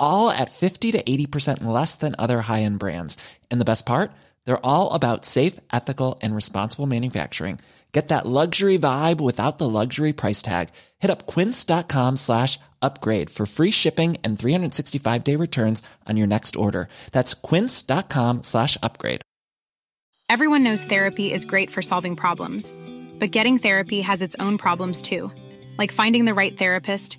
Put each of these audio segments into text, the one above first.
all at 50 to 80% less than other high-end brands. And the best part? They're all about safe, ethical and responsible manufacturing. Get that luxury vibe without the luxury price tag. Hit up quince.com slash upgrade for free shipping and 365 day returns on your next order. That's quince.com slash upgrade. Everyone knows therapy is great for solving problems, but getting therapy has its own problems too, like finding the right therapist,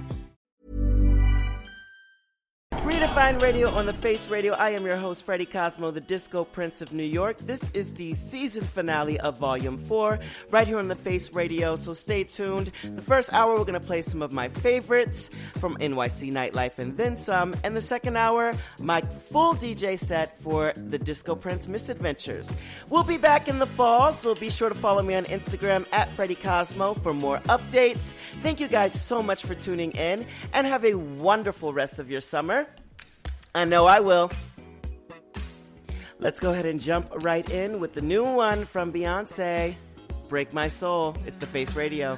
Redefine Radio on the Face Radio. I am your host, Freddie Cosmo, the Disco Prince of New York. This is the season finale of Volume 4, right here on the Face Radio, so stay tuned. The first hour, we're going to play some of my favorites from NYC Nightlife and then some. And the second hour, my full DJ set for the Disco Prince Misadventures. We'll be back in the fall, so be sure to follow me on Instagram at Freddie Cosmo for more updates. Thank you guys so much for tuning in, and have a wonderful rest of your summer. I know I will. Let's go ahead and jump right in with the new one from Beyonce Break My Soul. It's the Face Radio.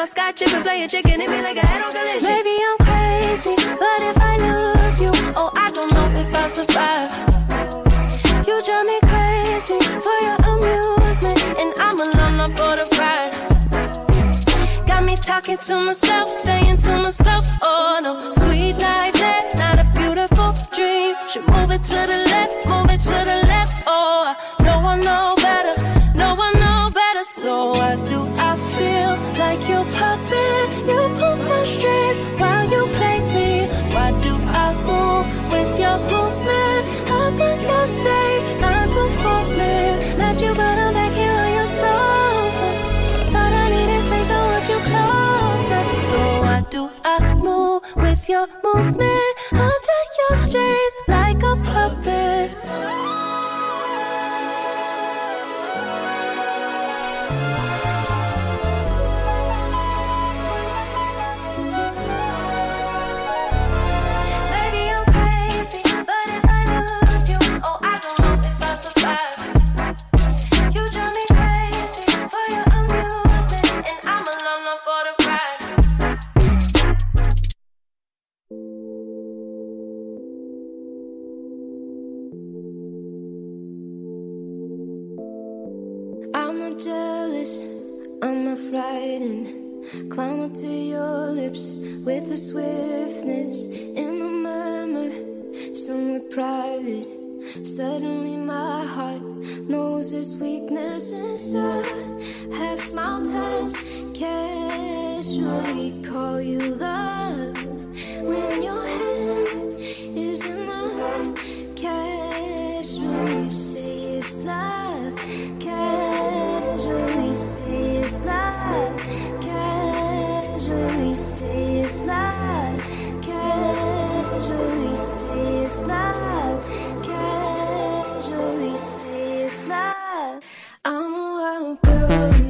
my sky chip and play a chicken. It be like a head on collision. Maybe I'm crazy, but if I lose you, oh, I don't know if I'll survive. You drive me crazy for your amusement, and I'm alone up for the ride. Got me talking to myself, saying to myself, oh no, sweet like that, not a beautiful dream. Should move it to the left, move it to the left. while you me. Why do I move with your movement? Your stage, I'm. Left you, but I'm back here on your. Thought I needed space, I want you closer. So why do I move with your movement? Under your strings, like with the swiftness in the murmur, somewhere private. Suddenly, my heart knows its weakness inside. Half smile touch, casually call you love when your hand is enough. casually say it's love. I'm a wild girl.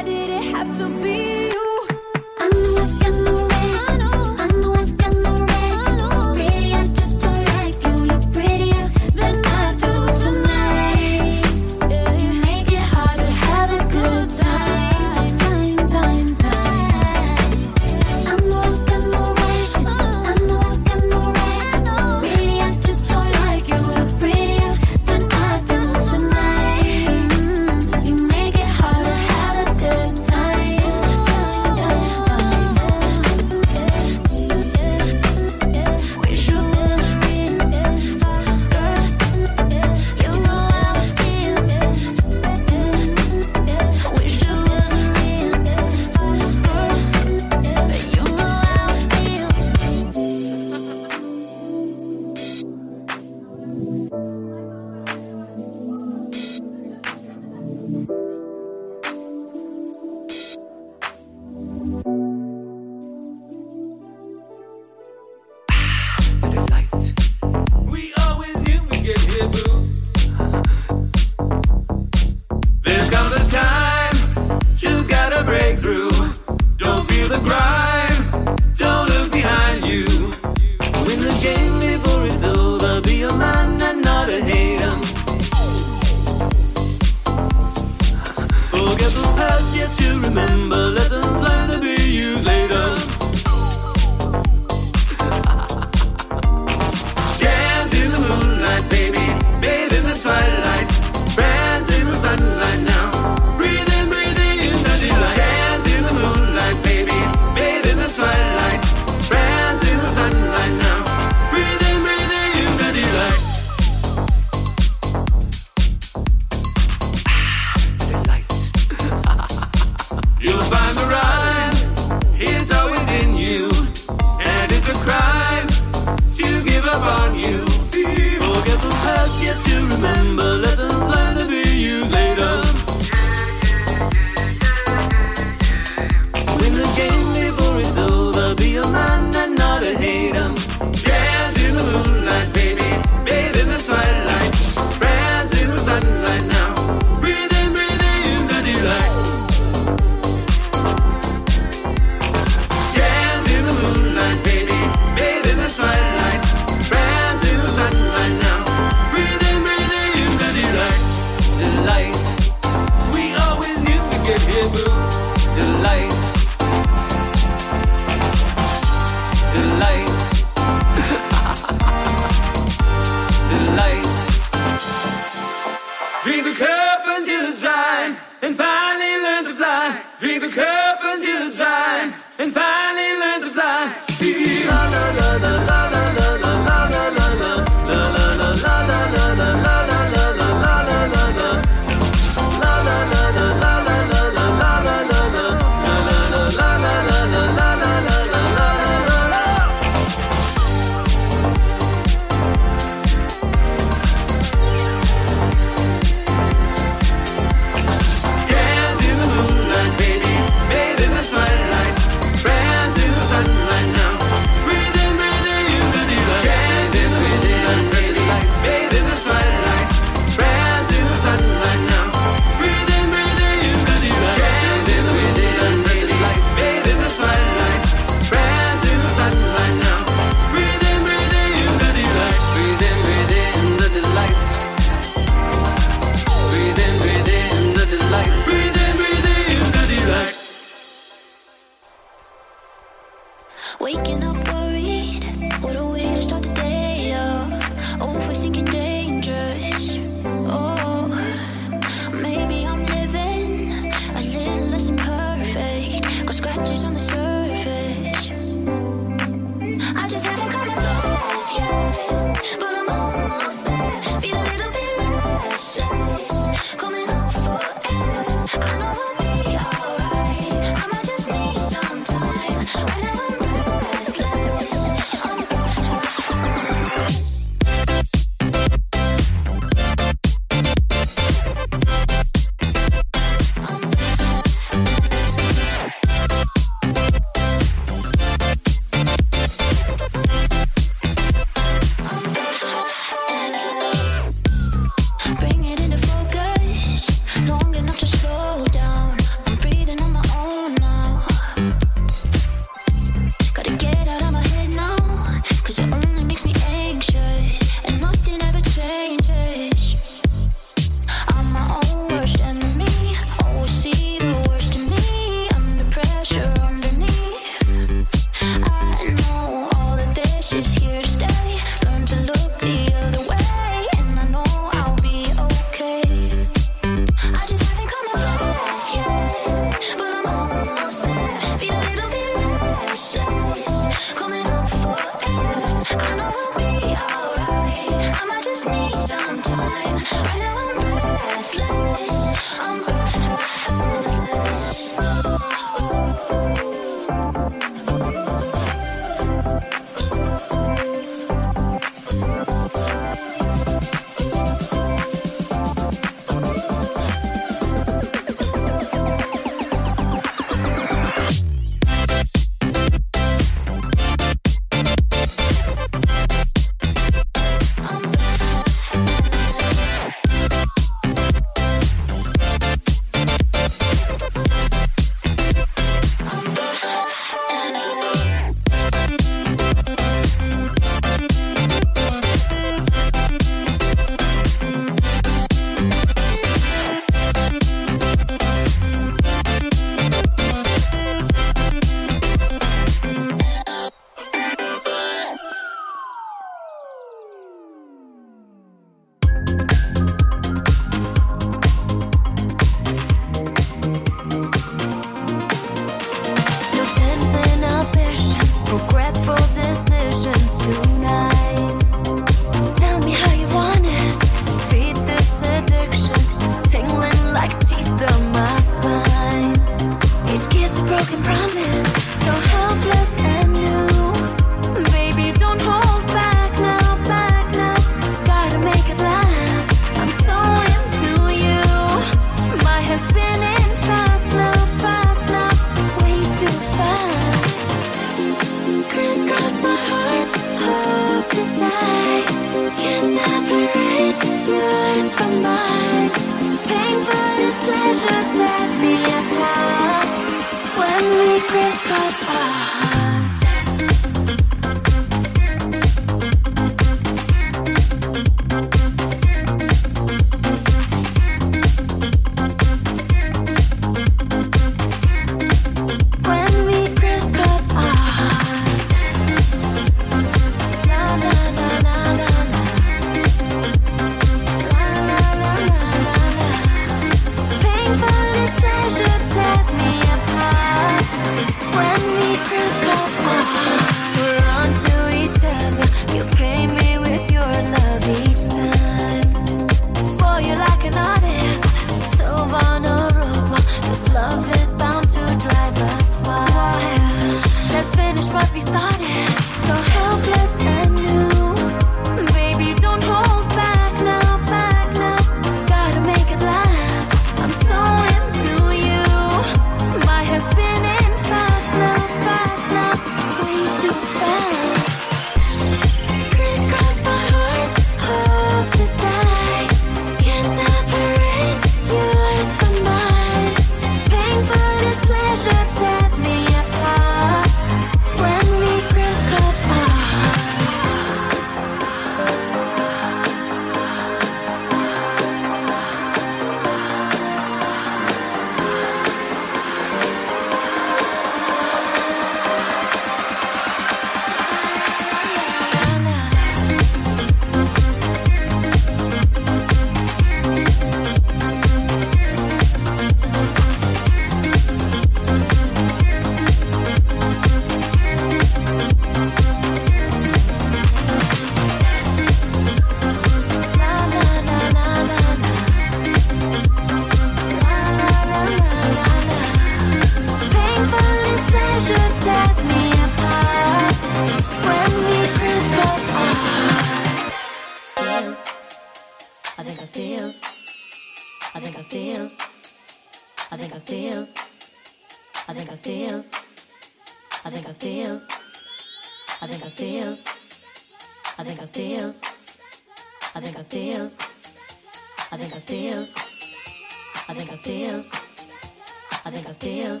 I think I feel.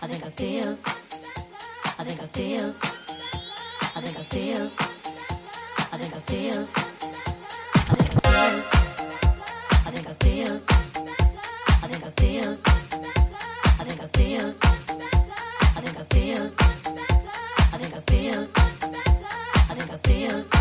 I think I feel. I think I feel. I think I feel. I think I feel. I think I feel. I think I feel. I think I feel. I think I feel. I think I feel. I think I feel.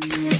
Yeah.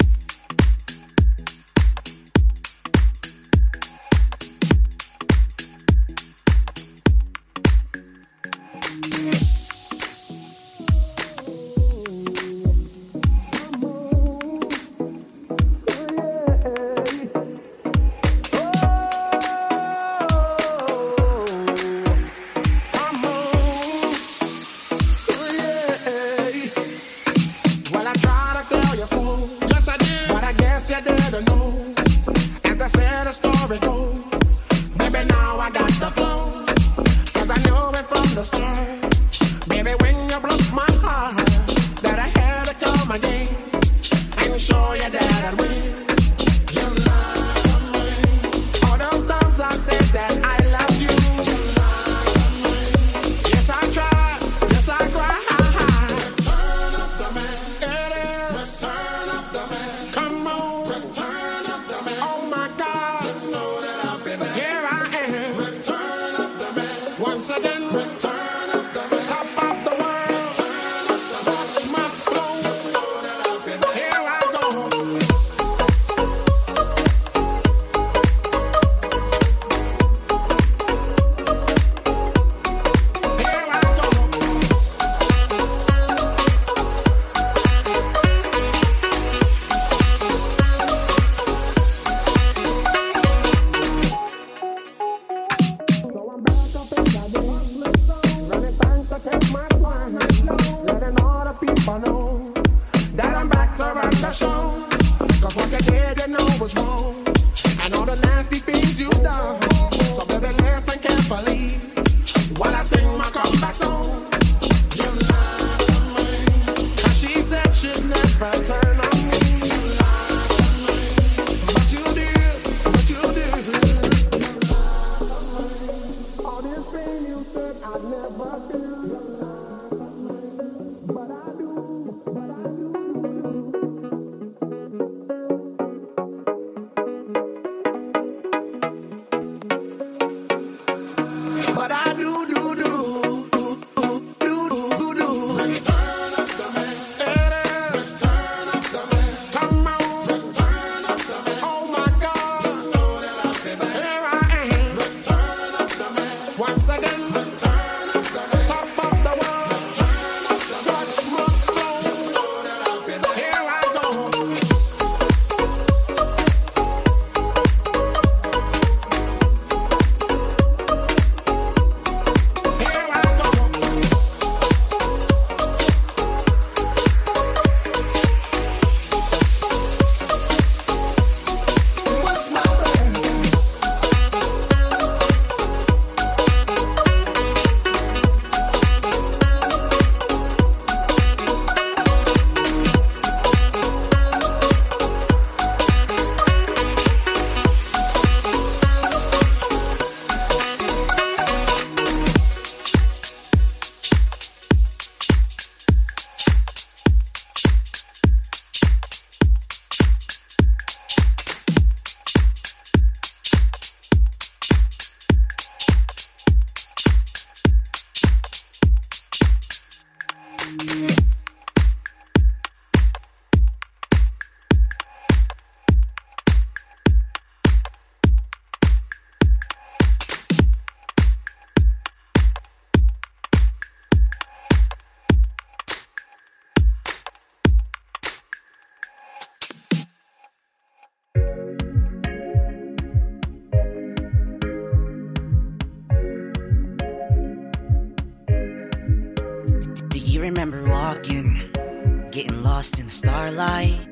Lost in the starlight?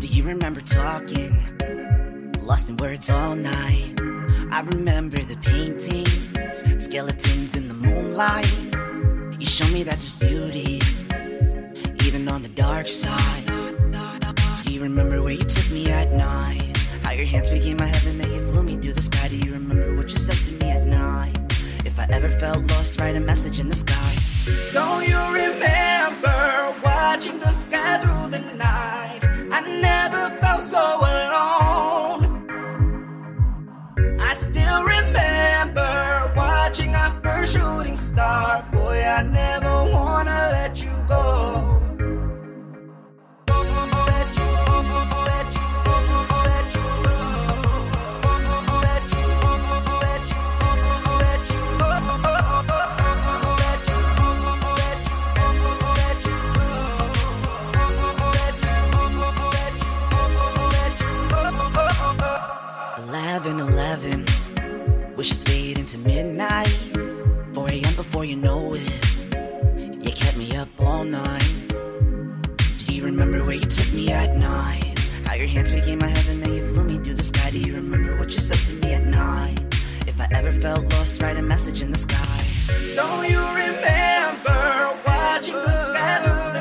Do you remember talking, lost in words all night? I remember the paintings, skeletons in the moonlight. You show me that there's beauty, even on the dark side. Do you remember where you took me at night? How your hands became my heaven and you flew me through the sky. Do you remember what you said to me at night? If I ever felt lost, write a message in the sky. Don't you remember watching the sky through the night? I never felt so alone. I still remember watching our first shooting star. Boy, I never wanna before you know it, you kept me up all night. Do you remember where you took me at night? How your hands became my heaven and you flew me through the sky. Do you remember what you said to me at night? If I ever felt lost, write a message in the sky. Don't you remember watching the sky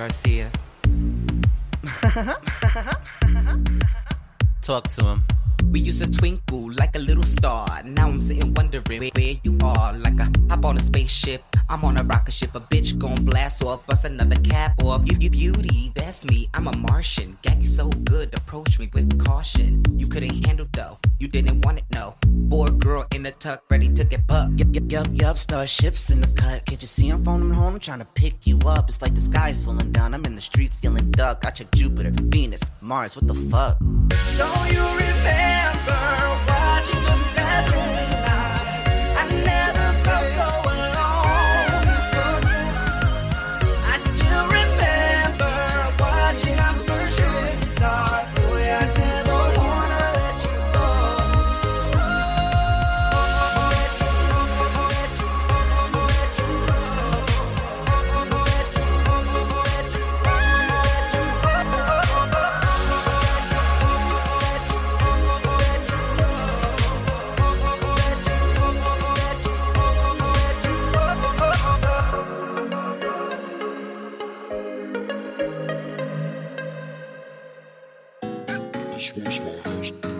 Garcia. Talk to him. We used to twinkle like a little star. Now I'm sitting wondering where, you are. Like a hop on a spaceship. I'm on a rocket ship. A bitch gon' blast off. Bust another cap off. You, you beauty, that's me. I'm a Martian. Gag you so good. Approach me with caution. You couldn't handle though. You didn't want it, no. Boy, girl in the tuck, ready to get bucked. Yup, yup, yup, yup, starships in the cut. Can't you see I'm phoning home? Trying to pick you up. It's like the sky's falling down. I'm in the streets yelling duck. I check Jupiter, Venus, Mars. What the fuck? Don't you remember watching Ooh,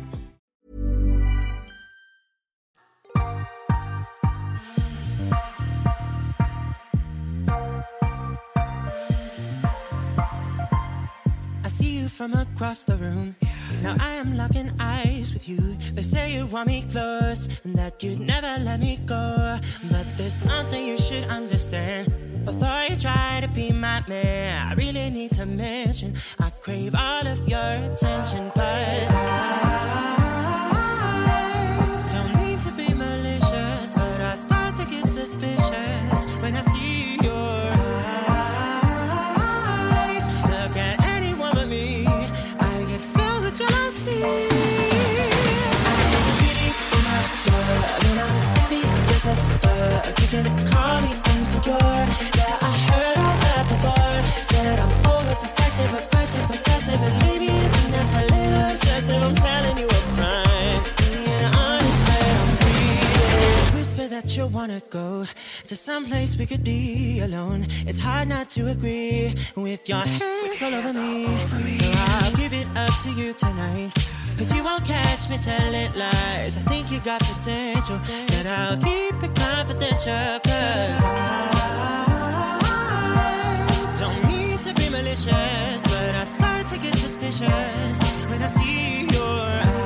from across the room. Now I am locking eyes with you. They say you want me close and that you'd never let me go. But there's something you should understand. Before you try to be my man, I really need to mention I crave all of your attention. Cause I place we could be alone. It's hard not to agree with your hands all over me. So I'll give it up to you tonight. Cause you won't catch me telling lies. I think you got potential, but I'll keep it confidential. Cause I don't mean to be malicious, but I start to get suspicious when I see your eyes.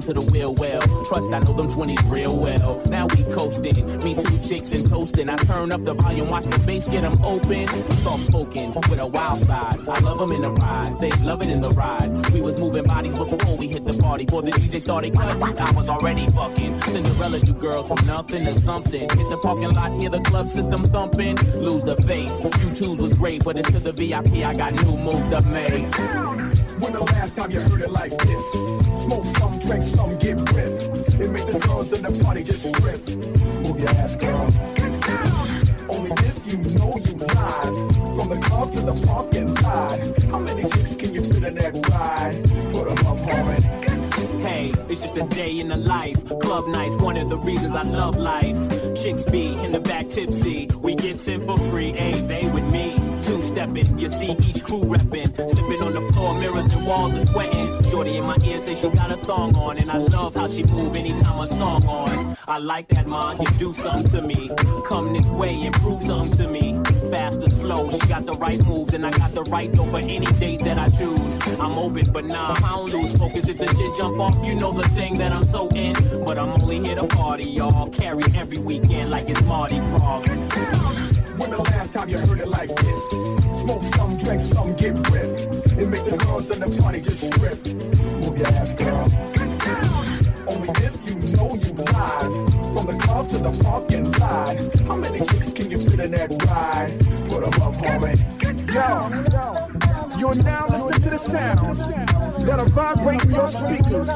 Problem to the will. Well, trust, I know them 20s real well. Now we coasting. Me two chicks and toasting. I turn up the volume, watch the bass get them open. Soft spoken with a wild side. I love them in the ride. They love it in the ride. We was moving bodies before we hit the party. Before the DJ started cutting, I was already fucking. Cinderella, you girls from nothing to something. Hit the parking lot, hear the club system thumping. Lose the face. You twos was great, but it's to the VIP. I got new move to make. Time you heard it like this? Smoke some, drink some, get ripped. It make the girls in the party just strip. Move your ass, girl. Only if you know you live. From the club to the park and ride. How many chicks can you fit in that ride? Put 'em up, homie. Hey, it's just a day in the life. Club nights, one of the reasons I love life. Chicks be in the back tipsy. We get in for free, hey, they with me. Stepping, you see each crew repping. Slipping on the floor, mirrors and walls are sweating. Shorty in my ear say she got a thong on. And I love how she move anytime a song on. I like that, man, you do something to me. Come this way and prove something to me. Fast or slow, she got the right moves. And I got the right over any date that I choose. I'm open, but nah, I don't lose focus if the shit jump off. You know the thing that I'm so in. But I'm only here to party, y'all. Carry every weekend like it's Mardi Gras. Time you heard it like this? Smoke some, drink some, get ripped. It make the girls in the party just strip. Move your ass, girl. Only if you know you live. From the club to the parking and ride. How many chicks can you fit in that ride? Put 'em up, homie. Yo, you're now listening to the sounds that are vibrating your speakers.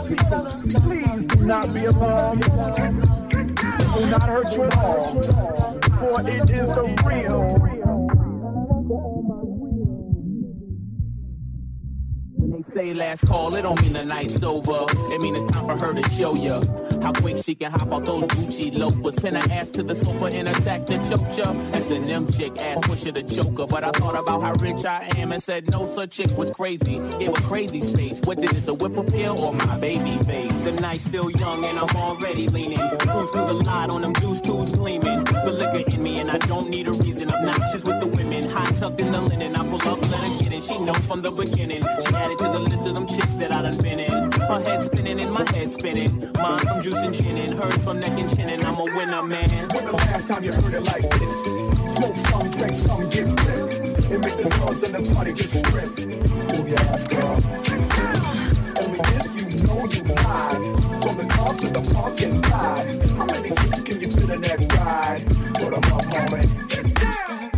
Please do not be alarmed. It will not hurt you at all, for it is the real. Say last call, it don't mean the night's over. It mean it's time for her to show ya how quick she can hop out those Gucci loafers. Pin her ass to the sofa and attack the chocha. That's an M chick, ass pusher the joker. But I thought about how rich I am and said no such chick was crazy. It was crazy space. What did it, the whip appeal or my baby face? The night's still young and I'm already leaning. Cruise through the light on them juice tools gleaming. The liquor in me and I don't need a reason. Obnoxious with the women, hot tucked in the linen. I pull up, let her get it. She know from the beginning. She added to the list of them chicks that I done been in. Her head spinning and my head spinning. Mine from juice and gin and hers from neck and chin and I'm a winner, man. When the last time you heard it like this? Smoke some, drink some, get ripped. It make the girls in the party just strip. Move your ass, girl. Only if you know you live. From the club to the park and ride. How many chicks can you fit in that ride? Put 'em up, homie.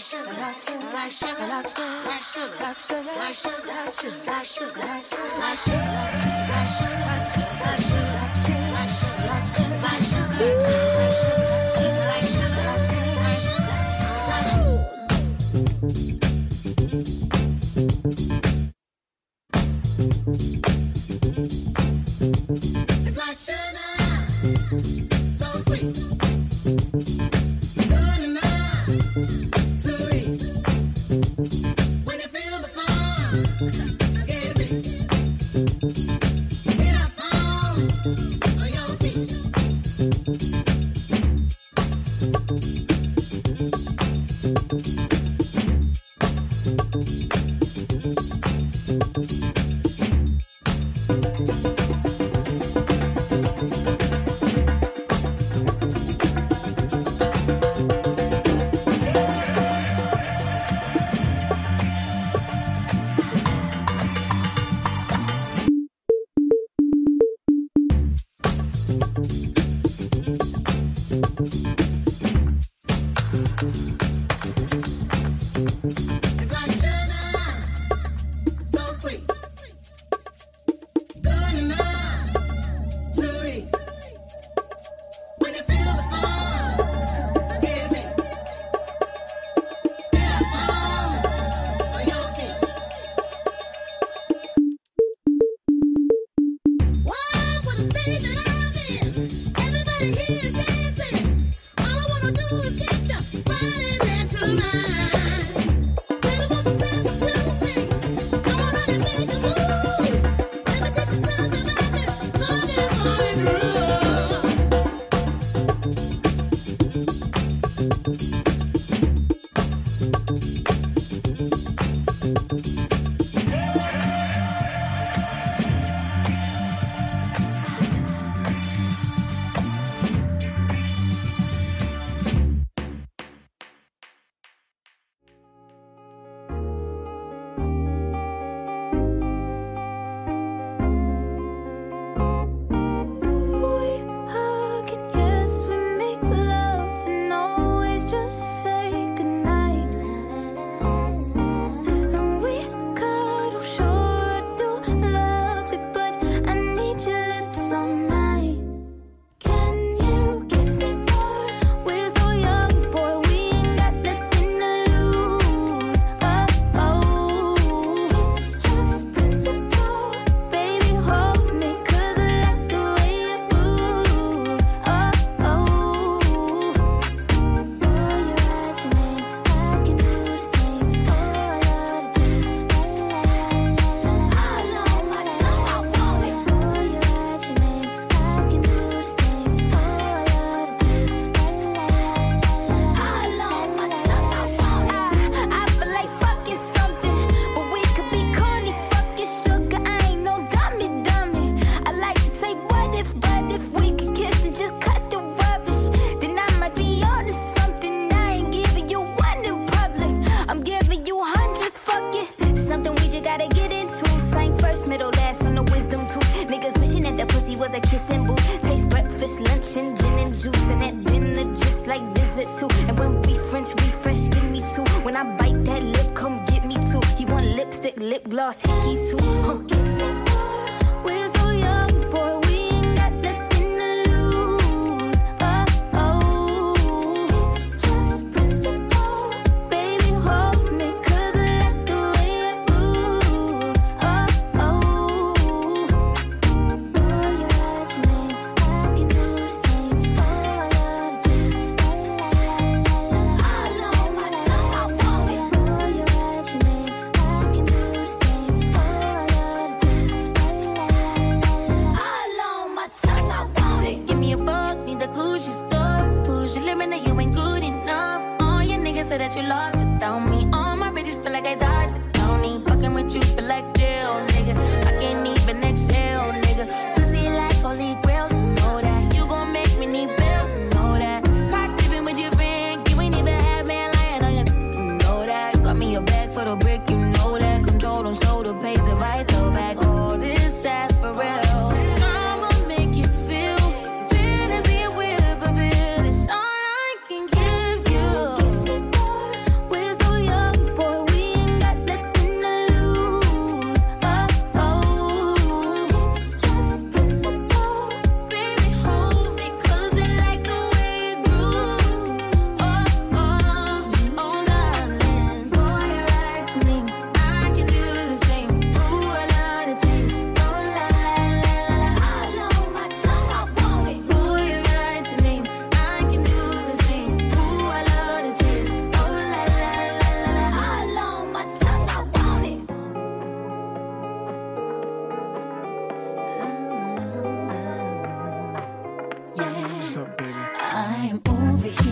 sugar, slice sugar, slice sugar, slice sugar, slice sugar, slice sugar, slice sugar, slice sugar. Do I'm over here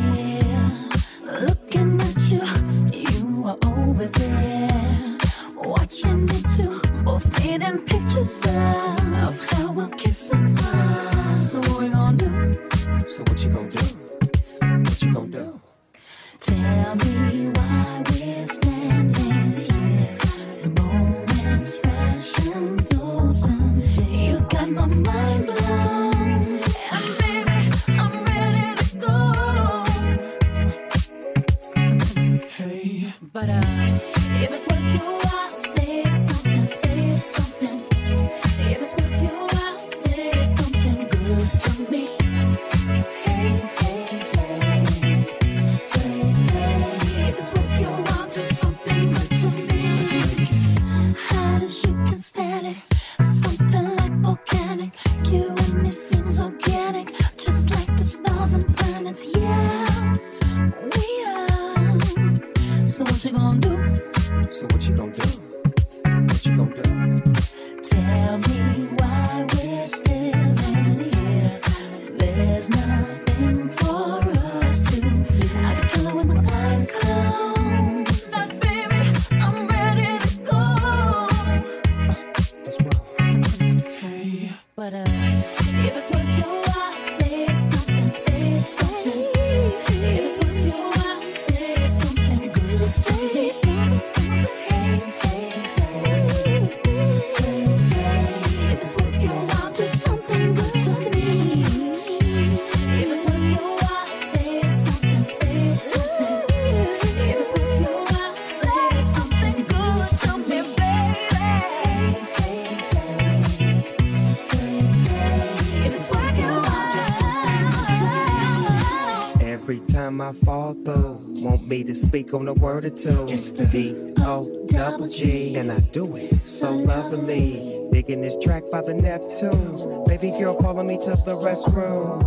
my father. Want me to speak on a word or two. It's the D O double G. And I do it so lovely. Digging this track by the Neptunes. Baby girl, follow me to the restroom.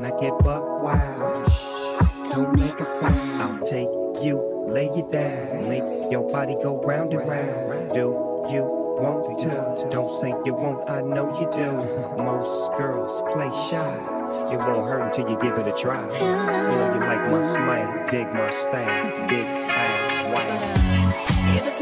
Now get buck wild. Don't make a sound. I'll take you, lay you down. Make your body go round and round. Do you won't, I know you do. Most girls play shy. It won't hurt until you give it a try. You know you like my smile, dig my style, big, bang, wow.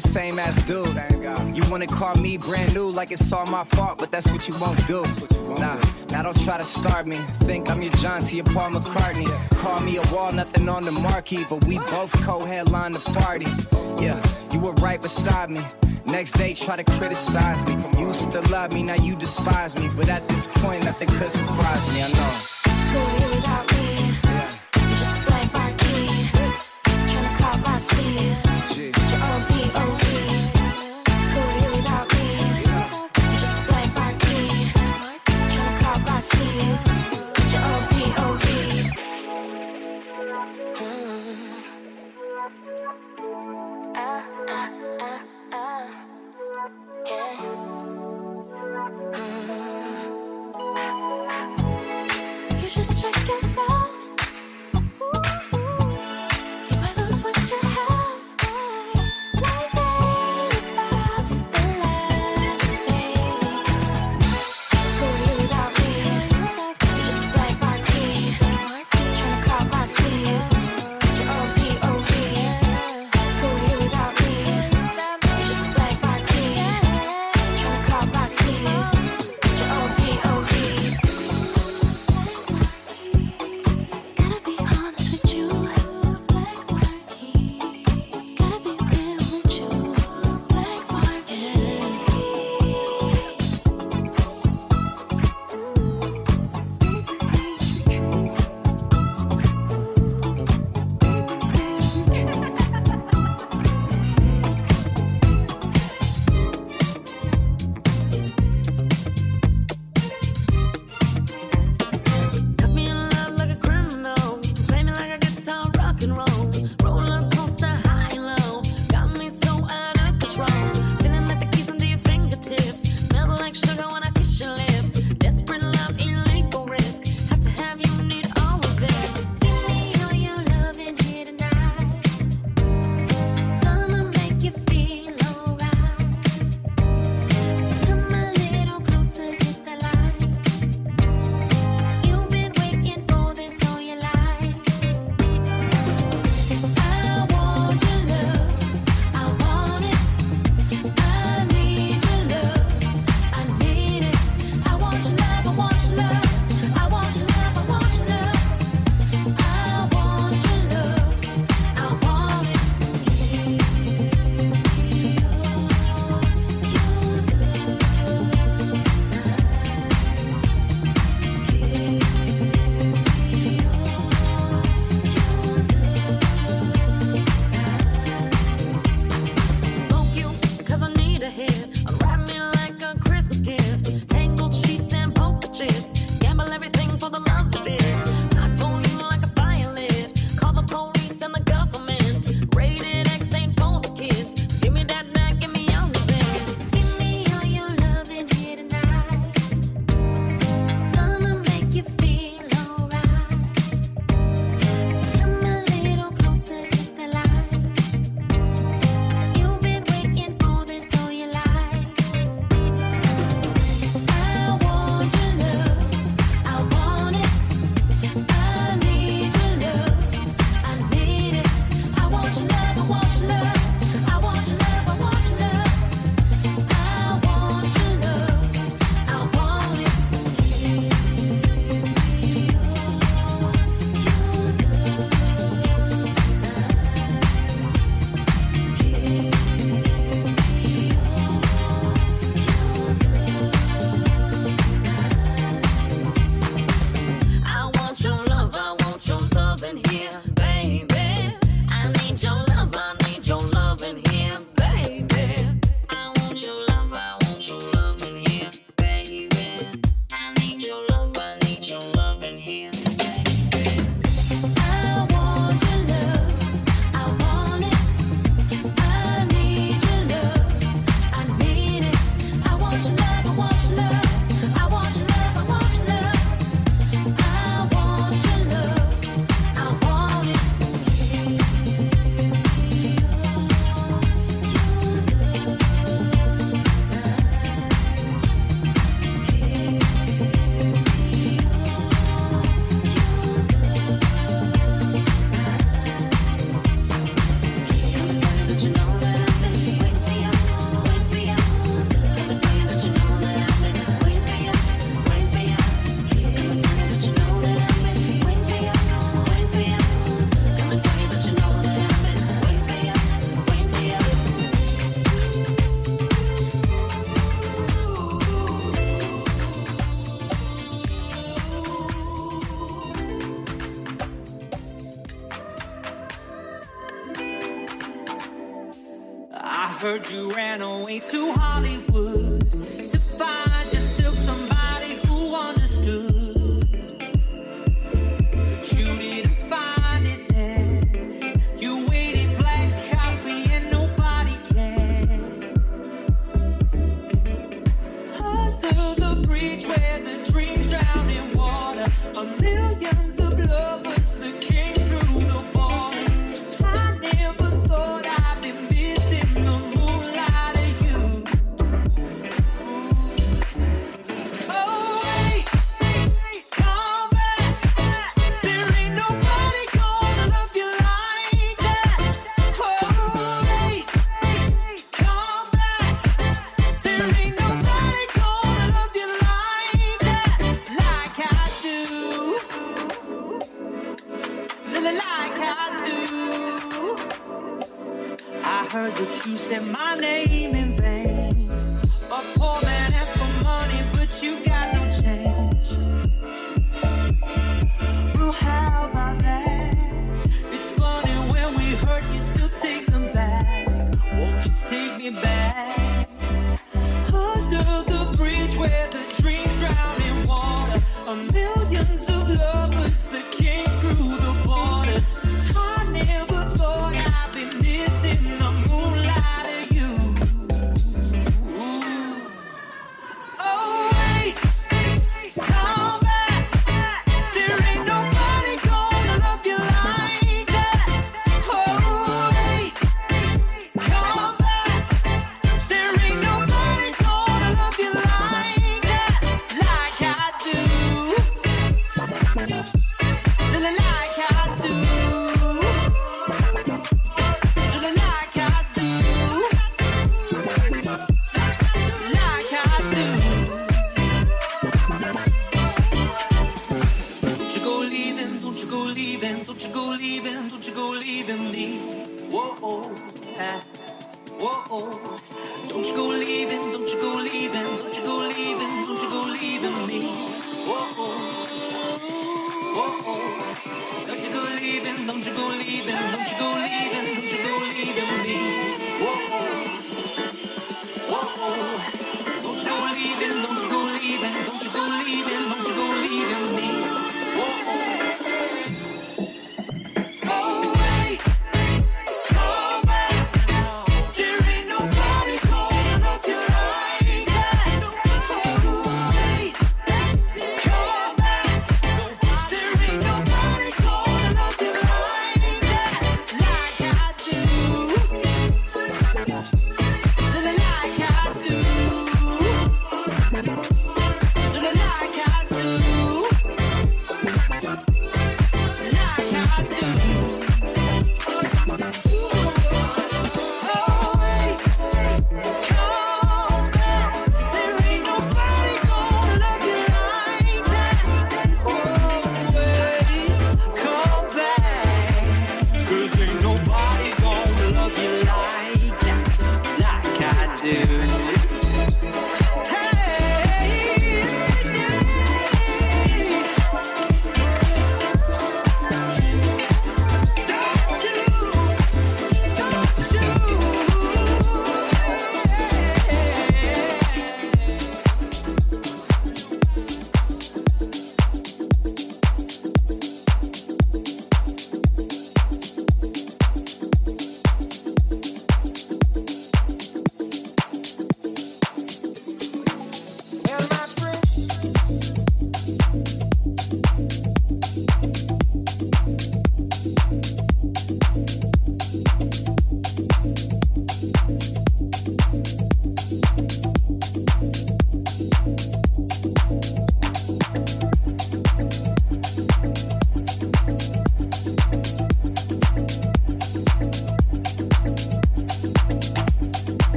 The same ass dude. You wanna call me brand new like it's all my fault, but that's what you won't do. Nah, now don't try to start me. Think I'm your John to your Paul McCartney. Call me a wall, nothing on the marquee, but we both co-headline the party. Yeah, you were right beside me. Next day, try to criticize me. You used to love me, now you despise me. But at this point, nothing could surprise me. I know.